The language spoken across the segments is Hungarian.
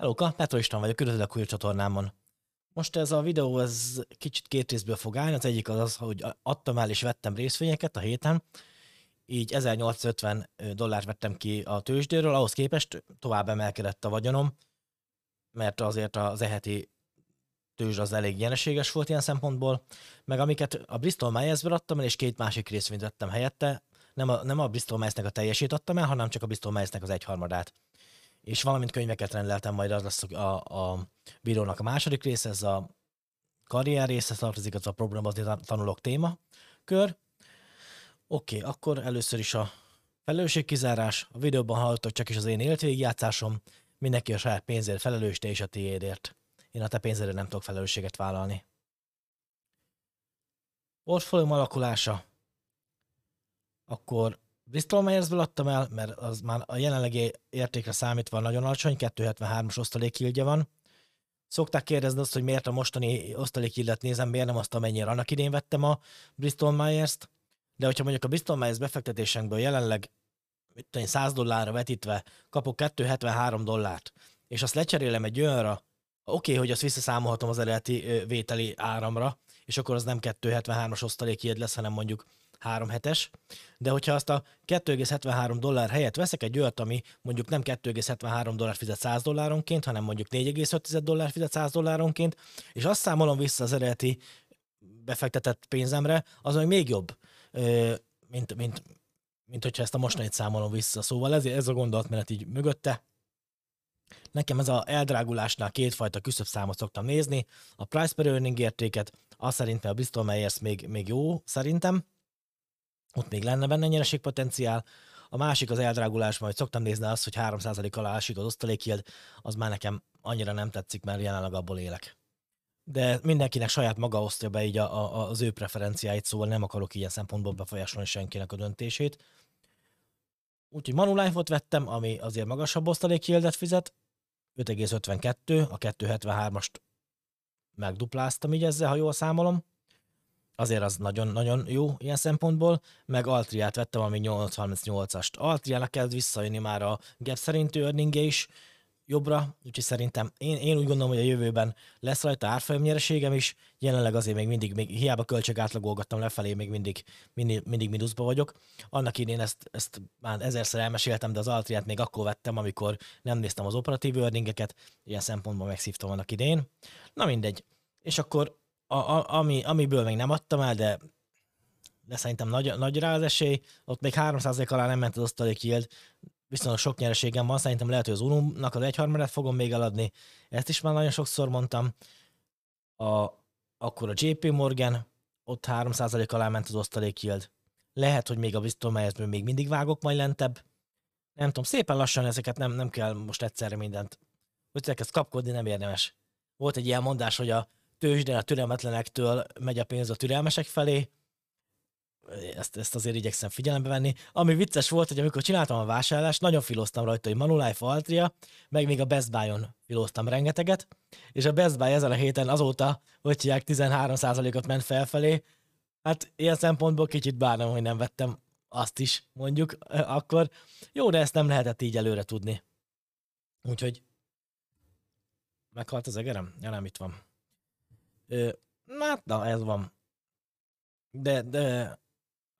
Hello, Petro István vagyok, üdvözlök új csatornámon. Most ez a videó, ez kicsit két részből fog állni. Az egyik az az, hogy adtam el és vettem részvényeket a héten. Így 1850 dollárt vettem ki a tőzsdéről, ahhoz képest tovább emelkedett a vagyonom, mert azért az eheti tőzs az elég nyereséges volt ilyen szempontból, meg amiket a Bristol Myers-ből adtam el, és két másik részvényt vettem helyette, nem a, nem a Bristol Myers-nek a teljesét adtam el, hanem csak a Bristol Myers-nek az egyharmadát és valamint könyveket rendeltem, majd az lesz a, a bírónak a második része, ez a karrier része tartozik, az a programozni tanulók téma kör. Oké, okay, akkor először is a felelősségkizárás. A videóban hallottak csak is az én életvégigjátszásom. Mindenki a saját pénzért felelős, te és a tiédért. Én a te pénzedért nem tudok felelősséget vállalni. Portfólium alakulása. Akkor Bristol Myersből adtam el, mert az már a jelenlegi értékre számítva nagyon alacsony, 273-as osztalékildje van. Szokták kérdezni azt, hogy miért a mostani osztalékildet nézem, miért nem azt, amennyire annak idén vettem a Bristol Myers-t. De hogyha mondjuk a Bristol Myers befektetésenkből jelenleg mit tudom, 100 dollárra vetítve kapok 273 dollárt, és azt lecserélem egy olyanra, oké, okay, hogy azt visszaszámolhatom az eredeti vételi áramra, és akkor az nem 273-as osztalékjegyed lesz, hanem mondjuk 3 hetes, de hogyha azt a 2,73 dollár helyett veszek egy olyat, ami mondjuk nem 2,73 dollár fizet 100 dolláronként, hanem mondjuk 4,5 dollár fizet 100 dolláronként, és azt számolom vissza az eredeti befektetett pénzemre, az még még jobb, mint, mint, mint hogyha ezt a mostanit számolom vissza. Szóval ez, ez a gondolatmenet így mögötte. Nekem ez a eldrágulásnál kétfajta számot szoktam nézni, a price per earning értéket, azt szerintem a Bristol Myers még, még jó, szerintem, ott még lenne benne nyereségpotenciál. A másik az eldrágulás, majd szoktam nézni azt, hogy 3% alá esik az osztalékjeld, az már nekem annyira nem tetszik, mert jelenleg abból élek. De mindenkinek saját maga osztja be így a, a, az ő preferenciáit, szóval nem akarok ilyen szempontból befolyásolni senkinek a döntését. Úgyhogy Manulife-ot vettem, ami azért magasabb osztalékjeldet fizet, 5,52, a 273-ast megdupláztam így ezzel, ha jól számolom azért az nagyon-nagyon jó ilyen szempontból, meg Altriát vettem, ami 838-ast. Altriának kezd visszajönni már a gap szerint earningje is jobbra, úgyhogy szerintem én, én úgy gondolom, hogy a jövőben lesz rajta árfolyam nyereségem is, jelenleg azért még mindig, még hiába költség átlagolgattam lefelé, még mindig, mindig, mindig mínuszba vagyok. Annak én ezt, ezt már ezerszer elmeséltem, de az Altriát még akkor vettem, amikor nem néztem az operatív earningeket, ilyen szempontból megszívtam annak idén. Na mindegy. És akkor a, a, ami, amiből még nem adtam el, de, de szerintem nagy, nagy rá az esély, ott még 300 alá nem ment az osztalék yield, viszonylag sok nyereségem van, szerintem lehet, hogy az Unumnak az egyharmadát fogom még eladni, ezt is már nagyon sokszor mondtam. A, akkor a JP Morgan, ott 3% alá ment az osztalék yield. Lehet, hogy még a Bristol Myersből még mindig vágok majd lentebb. Nem tudom, szépen lassan ezeket nem, nem kell most egyszerre mindent. Hogy ezt kapkodni nem érdemes. Volt egy ilyen mondás, hogy a tőzsden a türelmetlenektől megy a pénz a türelmesek felé, ezt, ezt azért igyekszem figyelembe venni. Ami vicces volt, hogy amikor csináltam a vásárlást, nagyon filoztam rajta, hogy Manulife Altria, meg még a Best Buy-on filoztam rengeteget, és a Best Buy ezen a héten azóta, hogy hívják, 13%-ot ment felfelé. Hát ilyen szempontból kicsit bánom, hogy nem vettem azt is, mondjuk akkor. Jó, de ezt nem lehetett így előre tudni. Úgyhogy meghalt az egerem? Ja nem, itt van. Hát, na, ez van. De, de,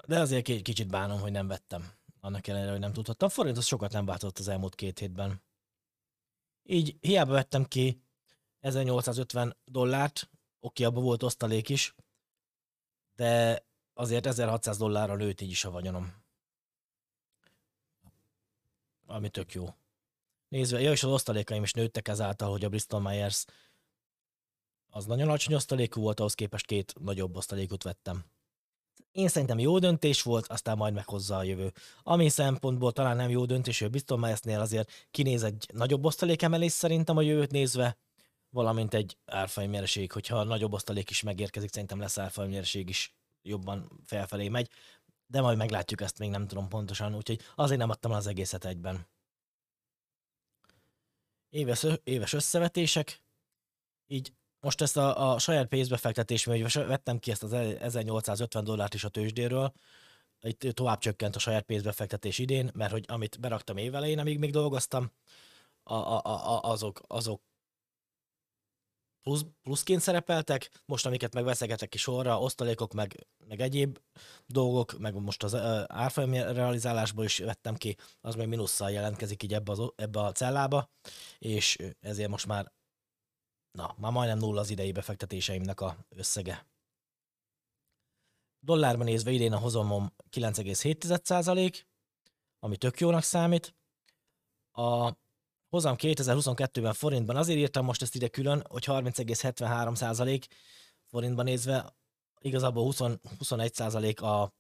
de azért egy kicsit bánom, hogy nem vettem. Annak ellenére, hogy nem tudhattam. Forint az sokat nem változott az elmúlt két hétben. Így hiába vettem ki 1850 dollárt, oké, abban volt osztalék is, de azért 1600 dollárra nőtt így is a vagyonom. Ami tök jó. Nézve, ja, és az osztalékaim is nőttek ezáltal, hogy a Bristol Myers az nagyon alacsony osztalékú volt, ahhoz képest két nagyobb osztalékot vettem. Én szerintem jó döntés volt, aztán majd meghozza a jövő. Ami szempontból talán nem jó döntés, hogy biztos Majesnél azért kinéz egy nagyobb osztalékemelés szerintem a jövőt nézve, valamint egy árfolyamnyereség, hogyha nagyobb osztalék is megérkezik, szerintem lesz árfolyamnyereség is jobban felfelé megy, de majd meglátjuk ezt, még nem tudom pontosan, úgyhogy azért nem adtam az egészet egyben. Éves, éves összevetések, így most ezt a, a saját pénzbefektetés, hogy vettem ki ezt az 1850 dollárt is a tőzsdéről, itt tovább csökkent a saját pénzbefektetés idén, mert hogy amit beraktam évelején, amíg még dolgoztam, a, a, a, azok, azok plusz, pluszként szerepeltek, most amiket megveszegetek ki sorra, osztalékok, meg, meg egyéb dolgok, meg most az árfolyam realizálásból is vettem ki, az meg minusszal jelentkezik így ebbe, az, ebbe a cellába, és ezért most már, na, már majdnem nulla az idei befektetéseimnek a összege. Dollárban nézve idén a hozamom 9,7%, ami tök jónak számít. A hozam 2022-ben forintban, azért írtam most ezt ide külön, hogy 30,73% forintban nézve, igazából 20, 21% a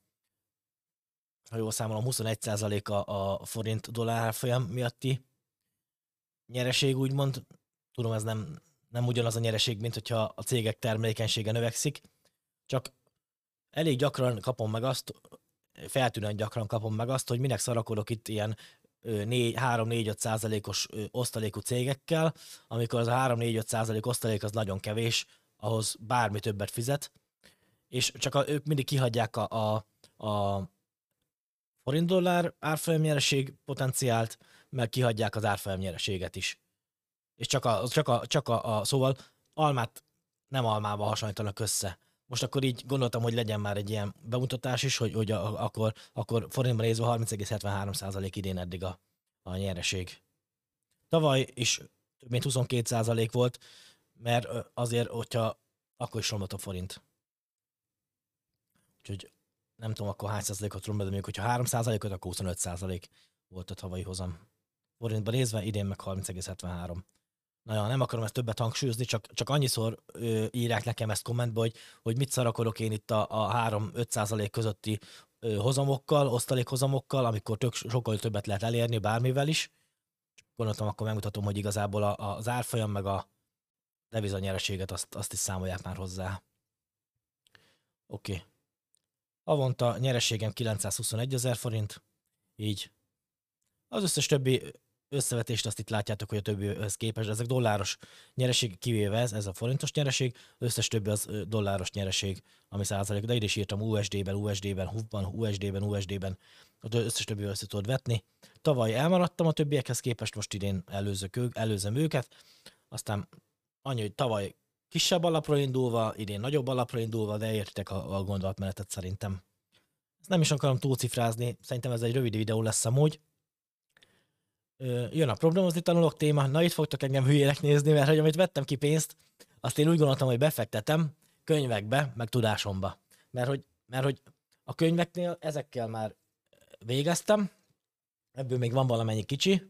ha jól számolom, 21 a, a forint dollár folyam miatti nyereség, úgymond. Tudom, ez nem, nem ugyanaz a nyereség, mint hogyha a cégek termelékenysége növekszik, csak elég gyakran kapom meg azt, feltűnően gyakran kapom meg azt, hogy minek szarakodok itt ilyen 3-4-5 százalékos osztalékú cégekkel, amikor az a 3-4-5 százalék osztalék az nagyon kevés, ahhoz bármi többet fizet, és csak a, ők mindig kihagyják a, a, a forint dollár árfolyamnyereség potenciált, meg kihagyják az árfolyamnyereséget is. És csak a, csak a, csak a, a szóval almát nem almával hasonlítanak össze. Most akkor így gondoltam, hogy legyen már egy ilyen bemutatás is, hogy, hogy a, akkor, akkor forintban nézve 30,73% idén eddig a, a nyereség. Tavaly is több mint 22% volt, mert azért, hogyha akkor is romlott a forint. Úgyhogy nem tudom akkor hány százalékot romlott, de mondjuk, hogyha 3 százalékot, akkor 25 százalék volt a tavalyi hozam. Forintban nézve idén meg 30,73. Na ja, nem akarom ezt többet hangsúlyozni, csak, csak annyiszor ö, írják nekem ezt kommentbe, hogy, hogy mit szarakodok én itt a, a 3-5 százalék közötti ö, hozamokkal, osztalékhozamokkal, amikor tök, sokkal többet lehet elérni bármivel is. Gondoltam, akkor megmutatom, hogy igazából a, az árfolyam meg a devizanyereséget azt, azt is számolják már hozzá. Oké. Okay. Havonta nyereségem 921 ezer forint, így. Az összes többi összevetést azt itt látjátok, hogy a többihez képest, ezek dolláros nyereség, kivéve ez, ez a forintos nyereség, összes többi az dolláros nyereség, ami százalék, de ide is írtam USD-ben, USD-ben, HUF-ban, USD-ben, USD-ben, az összes többi össze tudod vetni. Tavaly elmaradtam a többiekhez képest, most idén előzök, előzem őket, aztán annyi, hogy tavaly kisebb alapról indulva, idén nagyobb alapról indulva, de értek a, a gondolatmenetet szerintem. Ezt nem is akarom túlcifrázni, szerintem ez egy rövid videó lesz amúgy, jön a programozni tanulok téma, na itt fogtok engem hülyének nézni, mert hogy amit vettem ki pénzt, azt én úgy gondoltam, hogy befektetem könyvekbe, meg tudásomba. Mert hogy, mert hogy a könyveknél ezekkel már végeztem, ebből még van valamennyi kicsi,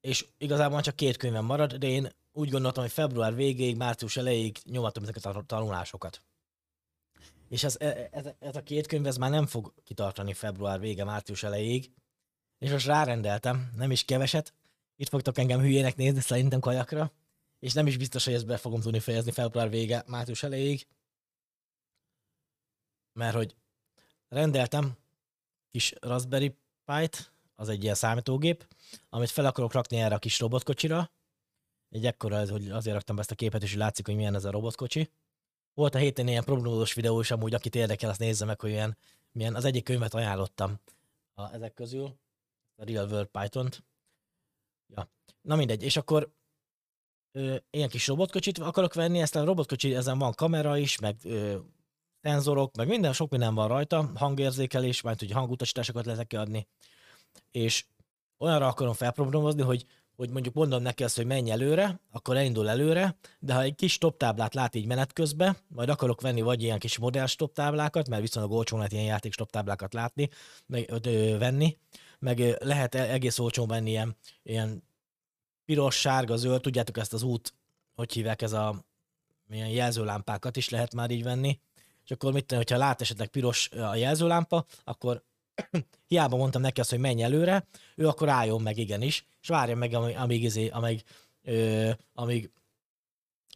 és igazából csak két könyvem marad, de én úgy gondoltam, hogy február végéig, március elejéig nyomatom ezeket a tanulásokat. És ez, e, ez, ez a két könyv ez már nem fog kitartani február vége, március elejéig, és most rárendeltem, nem is keveset. Itt fogtok engem hülyének nézni, szerintem kajakra. És nem is biztos, hogy ezt be fogom tudni fejezni február vége, március elejéig. Mert hogy rendeltem kis Raspberry Pi-t, az egy ilyen számítógép, amit fel akarok rakni erre a kis robotkocsira. Egy ekkora, hogy azért raktam be ezt a képet, és látszik, hogy milyen ez a robotkocsi. Volt a héten ilyen prognózós videó is, amúgy akit érdekel, azt nézze meg, hogy milyen, milyen az egyik könyvet ajánlottam a, ezek közül a Real World Python-t. Ja. Na mindegy, és akkor ö, ilyen kis robotkocsit akarok venni, ezt a robotkocsi, ezen van kamera is, meg ö, szenzorok, meg minden, sok minden van rajta, hangérzékelés, majd hogy hangutasításokat lehet adni, és olyanra akarom felprogramozni, hogy, hogy mondjuk mondom neki azt, hogy menj előre, akkor elindul előre, de ha egy kis stop táblát lát így menet közben, majd akarok venni vagy ilyen kis modell stop táblákat, mert viszonylag olcsón lehet ilyen játék stop táblákat látni, meg ö, venni, meg lehet e-, egész olcsón venni ilyen, ilyen piros, sárga, zöld, tudjátok ezt az út, hogy hívják ez a milyen jelzőlámpákat is lehet már így venni, és akkor mit tenni, hogyha lát esetleg piros a jelzőlámpa, akkor hiába mondtam neki azt, hogy menj előre, ő akkor álljon meg igenis, és várja meg, amíg, amíg, izé, amíg, amíg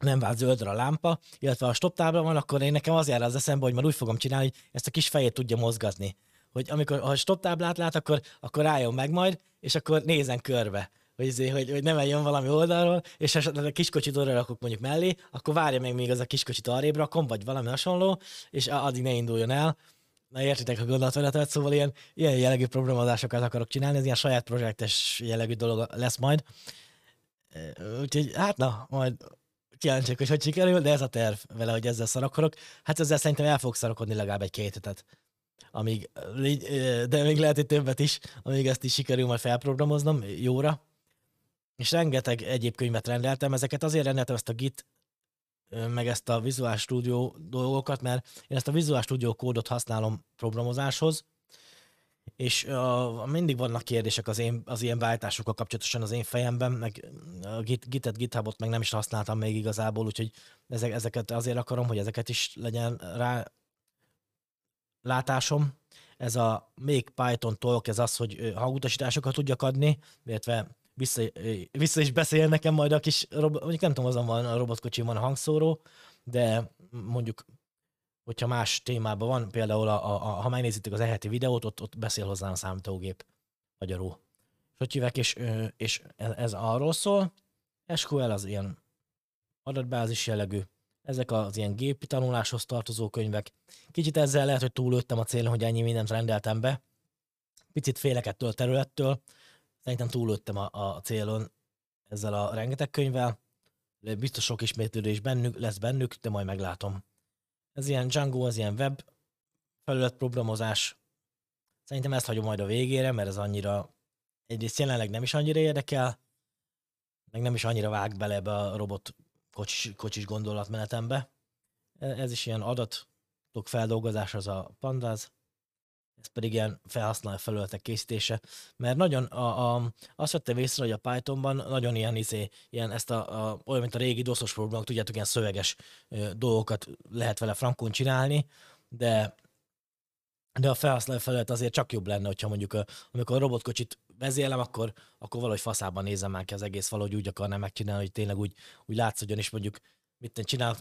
nem vált zöldre a lámpa, illetve a stop tábla van, akkor én nekem az jár az eszembe, hogy már úgy fogom csinálni, hogy ezt a kis fejét tudja mozgatni hogy amikor ha stop táblát lát, akkor, akkor álljon meg majd, és akkor nézen körbe. Hogy, izé, hogy, hogy nem eljön valami oldalról, és esetleg a kiskocsit oda rakok mondjuk mellé, akkor várja meg még az a kiskocsit arrébb rakom, vagy valami hasonló, és addig ne induljon el. Na értitek a gondolatmenetet, szóval ilyen, ilyen jellegű programozásokat akarok csinálni, ez ilyen saját projektes jellegű dolog lesz majd. Úgyhogy hát na, majd kíváncsiak, hogy hogy sikerül, de ez a terv vele, hogy ezzel szarakodok. Hát ezzel szerintem el fog szarakodni legalább egy két hetet. Amíg, de még lehet, hogy többet is, amíg ezt is sikerül majd felprogramoznom jóra. És rengeteg egyéb könyvet rendeltem, ezeket azért rendeltem ezt a Git meg ezt a Visual Studio dolgokat, mert én ezt a Visual Studio kódot használom programozáshoz, és uh, mindig vannak kérdések az, én, az ilyen váltásokkal kapcsolatosan az én fejemben, meg a Git, Gitet, GitHubot meg nem is használtam még igazából, úgyhogy ezek, ezeket azért akarom, hogy ezeket is legyen rá látásom. Ez a még Python talk, ez az, hogy hangutasításokat tudjak adni, illetve vissza, vissza is beszél nekem majd a kis, mondjuk nem tudom, azon van a robotkocsi van a hangszóró, de mondjuk, hogyha más témában van, például a, a, a, ha megnézitek az eheti videót, ott, ott beszél hozzám a számítógép magyarul. És hogy hívek, és, és ez arról szól, SQL az ilyen adatbázis jellegű, ezek az ilyen gépi tanuláshoz tartozó könyvek. Kicsit ezzel lehet, hogy túlőttem a célon, hogy ennyi mindent rendeltem be. Picit félek ettől a területtől, Szerintem túlőttem a, a célon ezzel a rengeteg könyvvel. Biztos sok ismétlődés bennük, lesz bennük, de majd meglátom. Ez ilyen Django, az ilyen web felület programozás. Szerintem ezt hagyom majd a végére, mert ez annyira egyrészt jelenleg nem is annyira érdekel, meg nem is annyira vág bele ebbe a robot kocsis, kocsis gondolatmenetembe. Ez is ilyen adatok feldolgozás, az a Pandas ez pedig ilyen felhasználó felületek készítése, mert nagyon a, a, azt vettem észre, hogy a Pythonban nagyon ilyen, izé, ilyen ezt a, a, olyan, mint a régi doszos programok, tudjátok, ilyen szöveges ö, dolgokat lehet vele frankon csinálni, de de a felhasználó felület azért csak jobb lenne, hogyha mondjuk amikor a robotkocsit vezélem, akkor, akkor valahogy faszában nézem már ki az egész, valahogy úgy akarnám megcsinálni, hogy tényleg úgy, úgy látszódjon, és mondjuk mit csinálnak,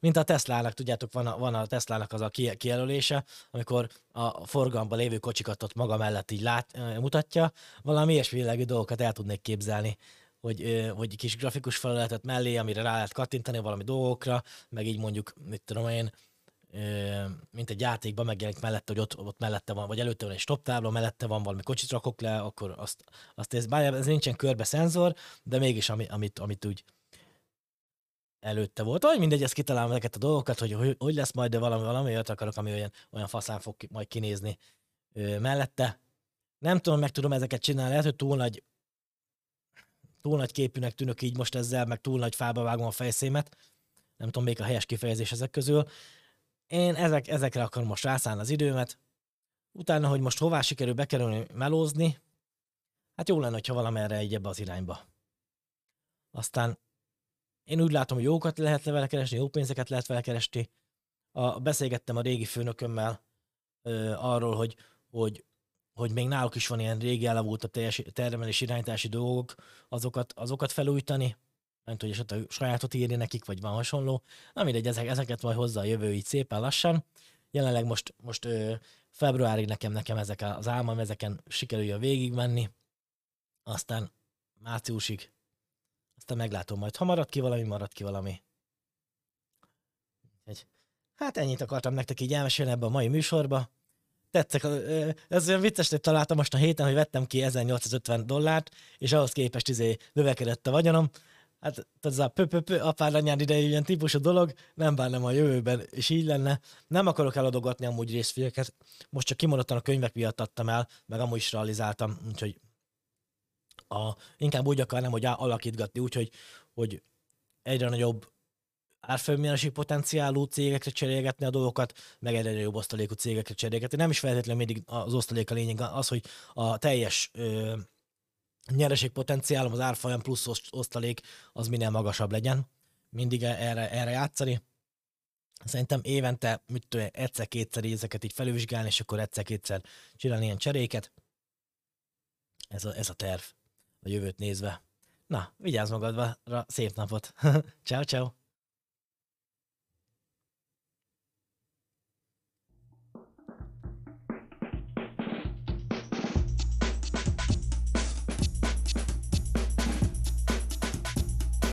mint a Teslának, tudjátok, van a, van a Teslának az a kijelölése, amikor a forgalomban lévő kocsikat ott maga mellett így lát, mutatja, valami ilyesmi dolgokat el tudnék képzelni, hogy, hogy kis grafikus felületet mellé, amire rá lehet kattintani valami dolgokra, meg így mondjuk, mit tudom én, mint egy játékban megjelenik mellette, hogy ott, ott mellette van, vagy előtte van egy stop tábla, mellette van valami kocsit rakok le, akkor azt, azt ez, bár ez nincsen körbe szenzor, de mégis ami, amit, amit úgy előtte volt. Vagy mindegy, ezt kitalálom ezeket a dolgokat, hogy, hogy hogy lesz majd, de valami, valami olyat akarok, ami olyan, olyan faszán fog majd kinézni ö, mellette. Nem tudom, meg tudom ezeket csinálni, lehet, hogy túl nagy túl nagy képűnek tűnök így most ezzel, meg túl nagy fába vágom a fejszémet. Nem tudom, még a helyes kifejezés ezek közül. Én ezek, ezekre akarom most rászállni az időmet. Utána, hogy most hová sikerül bekerülni, melózni, hát jó lenne, hogyha valamerre egy ebbe az irányba. Aztán én úgy látom, hogy jókat lehet vele keresni, jó pénzeket lehet vele keresni. A, beszélgettem a régi főnökömmel ö, arról, hogy, hogy, hogy még náluk is van ilyen régi elavult a termelés irányítási dolgok, azokat, azokat felújítani, nem tudja, a sajátot írni nekik, vagy van hasonló. Na mindegy, ezek, ezeket majd hozzá a jövő így szépen lassan. Jelenleg most, most ö, februárig nekem, nekem ezek az álmam, ezeken sikerüljön végigmenni, aztán márciusig aztán meglátom majd. Ha marad ki valami, marad ki valami. Egy, hát ennyit akartam nektek így elmesélni ebbe a mai műsorba. Tetszek, ez olyan vicces, hogy találtam most a héten, hogy vettem ki 1850 dollárt, és ahhoz képest izé növekedett a vagyonom. Hát ez a pö-pö-pö apáranyád idejű ilyen típusú dolog, nem bánnám a jövőben, és így lenne. Nem akarok eladogatni amúgy részféleket, most csak kimondottan a könyvek miatt adtam el, meg amúgy is realizáltam, úgyhogy a, inkább úgy akarnám, hogy alakítgatni úgy, hogy, egyre nagyobb árfolyamjárási potenciálú cégekre cserélgetni a dolgokat, meg egyre nagyobb osztalékú cégekre cserélgetni. Nem is feltétlenül mindig az osztalék a lényeg, az, hogy a teljes ö, nyereségpotenciálom, az árfolyam plusz osztalék, az minél magasabb legyen. Mindig e-, erre, erre játszani. Szerintem évente, mit tudom, egyszer-kétszer ezeket így felülvizsgálni, és akkor egyszer-kétszer csinálni ilyen cseréket. Ez a, ez a terv a jövőt nézve. Na, vigyázz magadra, szép napot! ciao, ciao.